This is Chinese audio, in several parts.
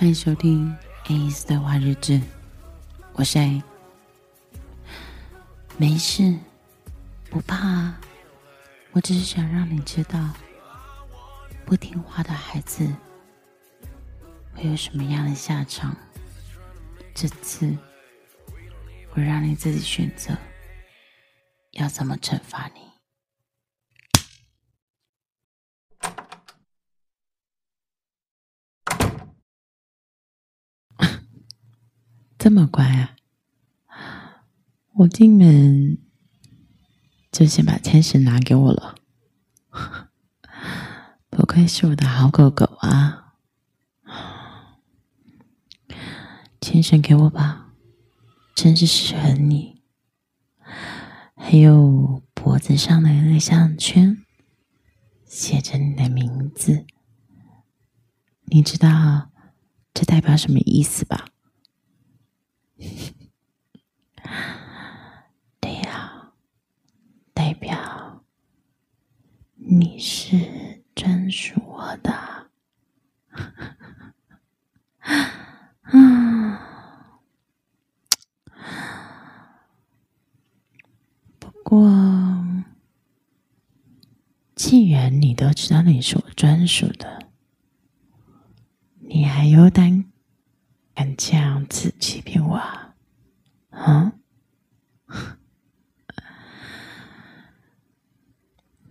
欢迎收听 ACE 的话日志，我是 A。没事，不怕啊，我只是想让你知道，不听话的孩子会有什么样的下场。这次，我让你自己选择，要怎么惩罚你。这么乖啊！我进门就先把牵绳拿给我了，不愧是我的好狗狗啊！牵绳给我吧，真是适合你。还有脖子上的那个项圈，写着你的名字，你知道这代表什么意思吧？对呀，代表你是专属我的。啊，不过，既然你都知道你是我专属的，你还有胆？敢这样子欺骗我啊？啊？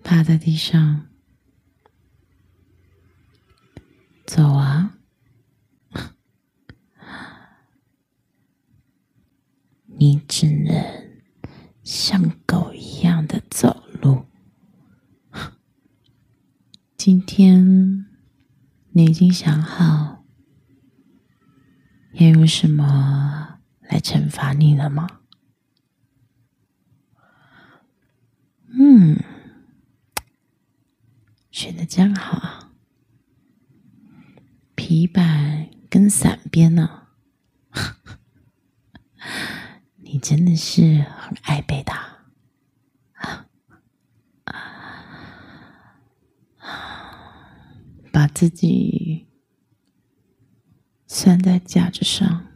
趴在地上，走啊！你只能像狗一样的走路。今天你已经想好。要有什么来惩罚你了吗？嗯，选的真好啊，皮板跟伞边呢。你真的是很爱被打！把自己。拴在架子上，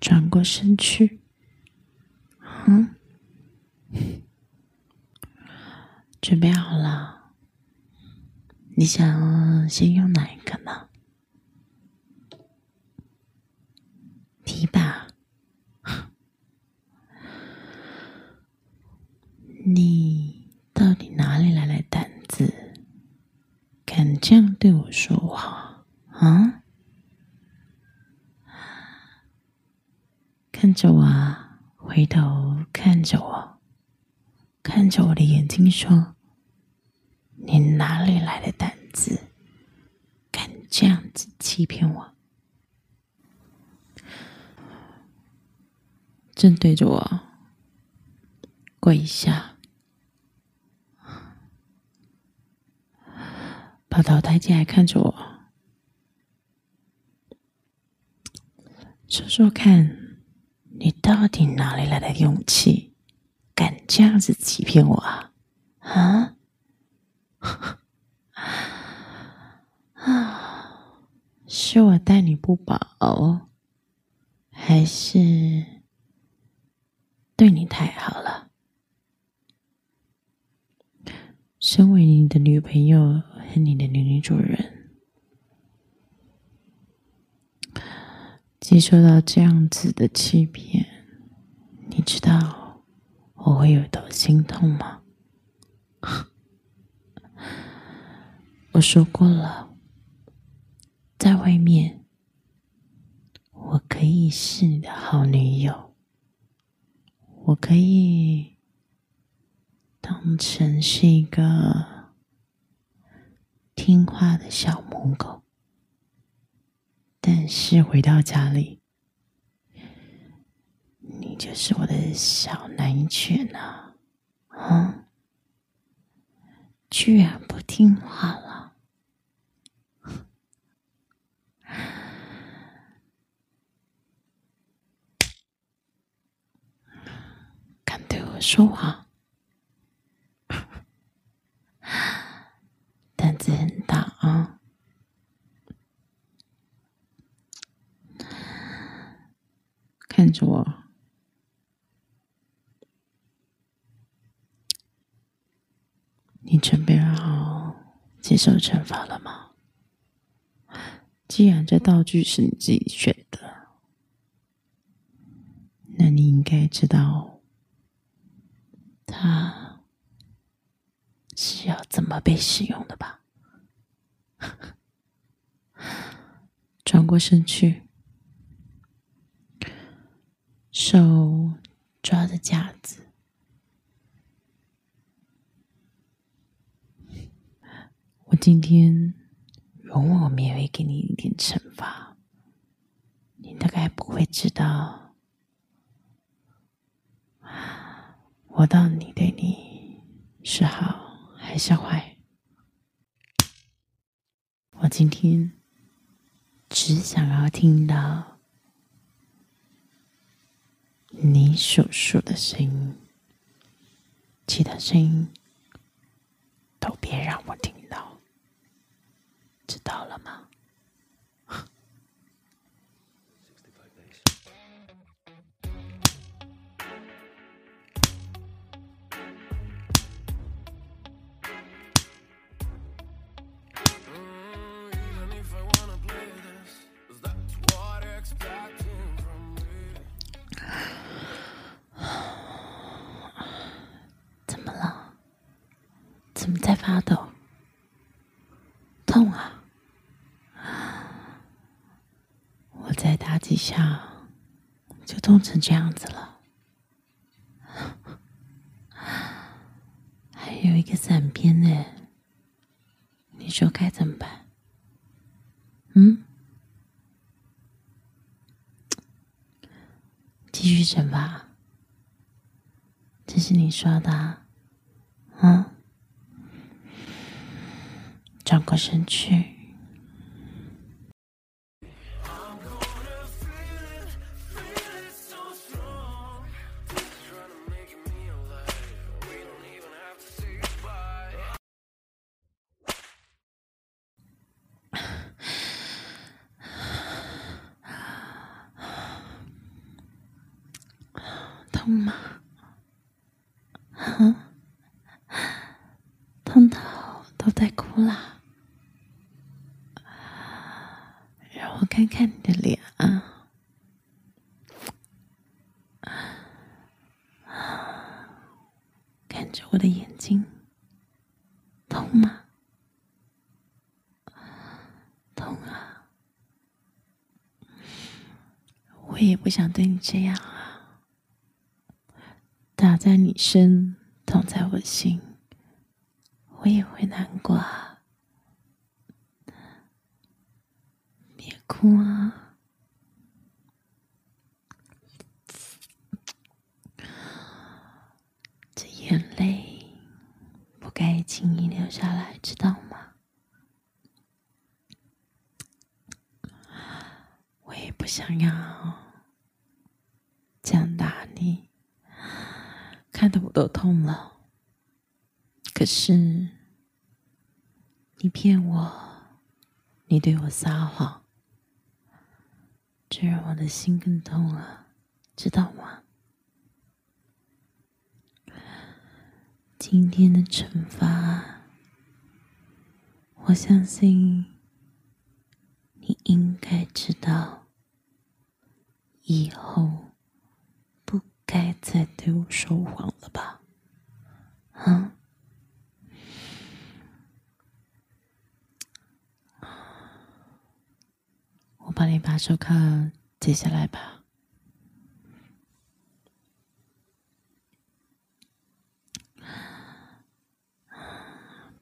转过身去。嗯，准备好了。你想先用哪一个呢？提吧。你到底哪里来的胆子，敢这样对我说话？啊！看着我啊，回头看着我，看着我的眼睛说：“你哪里来的胆子，敢这样子欺骗我？”正对着我跪下，把头抬起来看着我。说说看，你到底哪里来的勇气，敢这样子欺骗我啊？啊？啊？是我待你不薄，还是对你太好了？身为你的女朋友和你的女女主人。接受到这样子的欺骗，你知道我会有多心痛吗？我说过了，在外面我可以是你的好女友，我可以当成是一个听话的小母狗。但是回到家里，你就是我的小奶犬啊！啊，居然不听话了，说话。胆子很大啊。看着我。你准备好接受惩罚了吗？既然这道具是你自己选的那你应该知道它是要怎么被使用的吧？转过身去，手抓着架子。我今天如果我免费给你一点惩罚，你大概不会知道我到底对你是好还是坏。我今天只想要听到你数数的声音，其他声音都别让我听到，知道了吗？在发抖？痛啊！我再打几下，就痛成这样子了。还有一个散边呢，你说该怎么办？嗯？继续整吧？这是你说的？嗯？转过身去，痛吗？啊？痛到都在哭啦？看看你的脸啊，看着我的眼睛，痛吗？痛啊！我也不想对你这样啊，打在你身，痛在我心，我也会难过啊。哭啊！这眼泪不该轻易流下来，知道吗？我也不想要这样打你，看得我都痛了。可是你骗我，你对我撒谎。这让我的心更痛了，知道吗？今天的惩罚，我相信你应该知道，以后不该再对我说谎了吧？啊？我帮你把手铐解下来吧，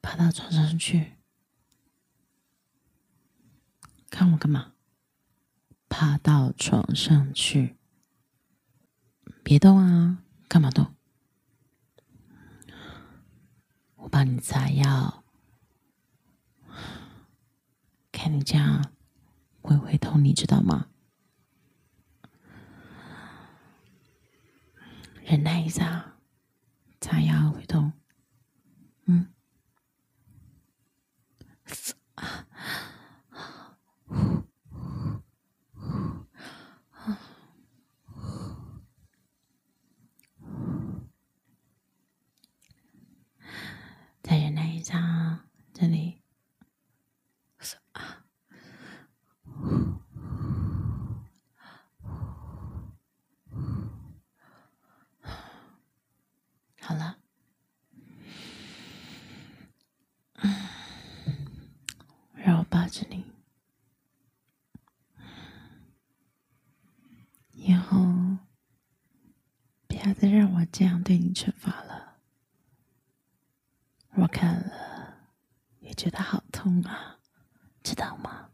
爬到床上去，看我干嘛？爬到床上去，别动啊！干嘛动？我帮你擦药，看你这样。会会痛，你知道吗？忍耐一下，擦药会痛。嗯，这样对你惩罚了，我看了也觉得好痛啊，知道吗？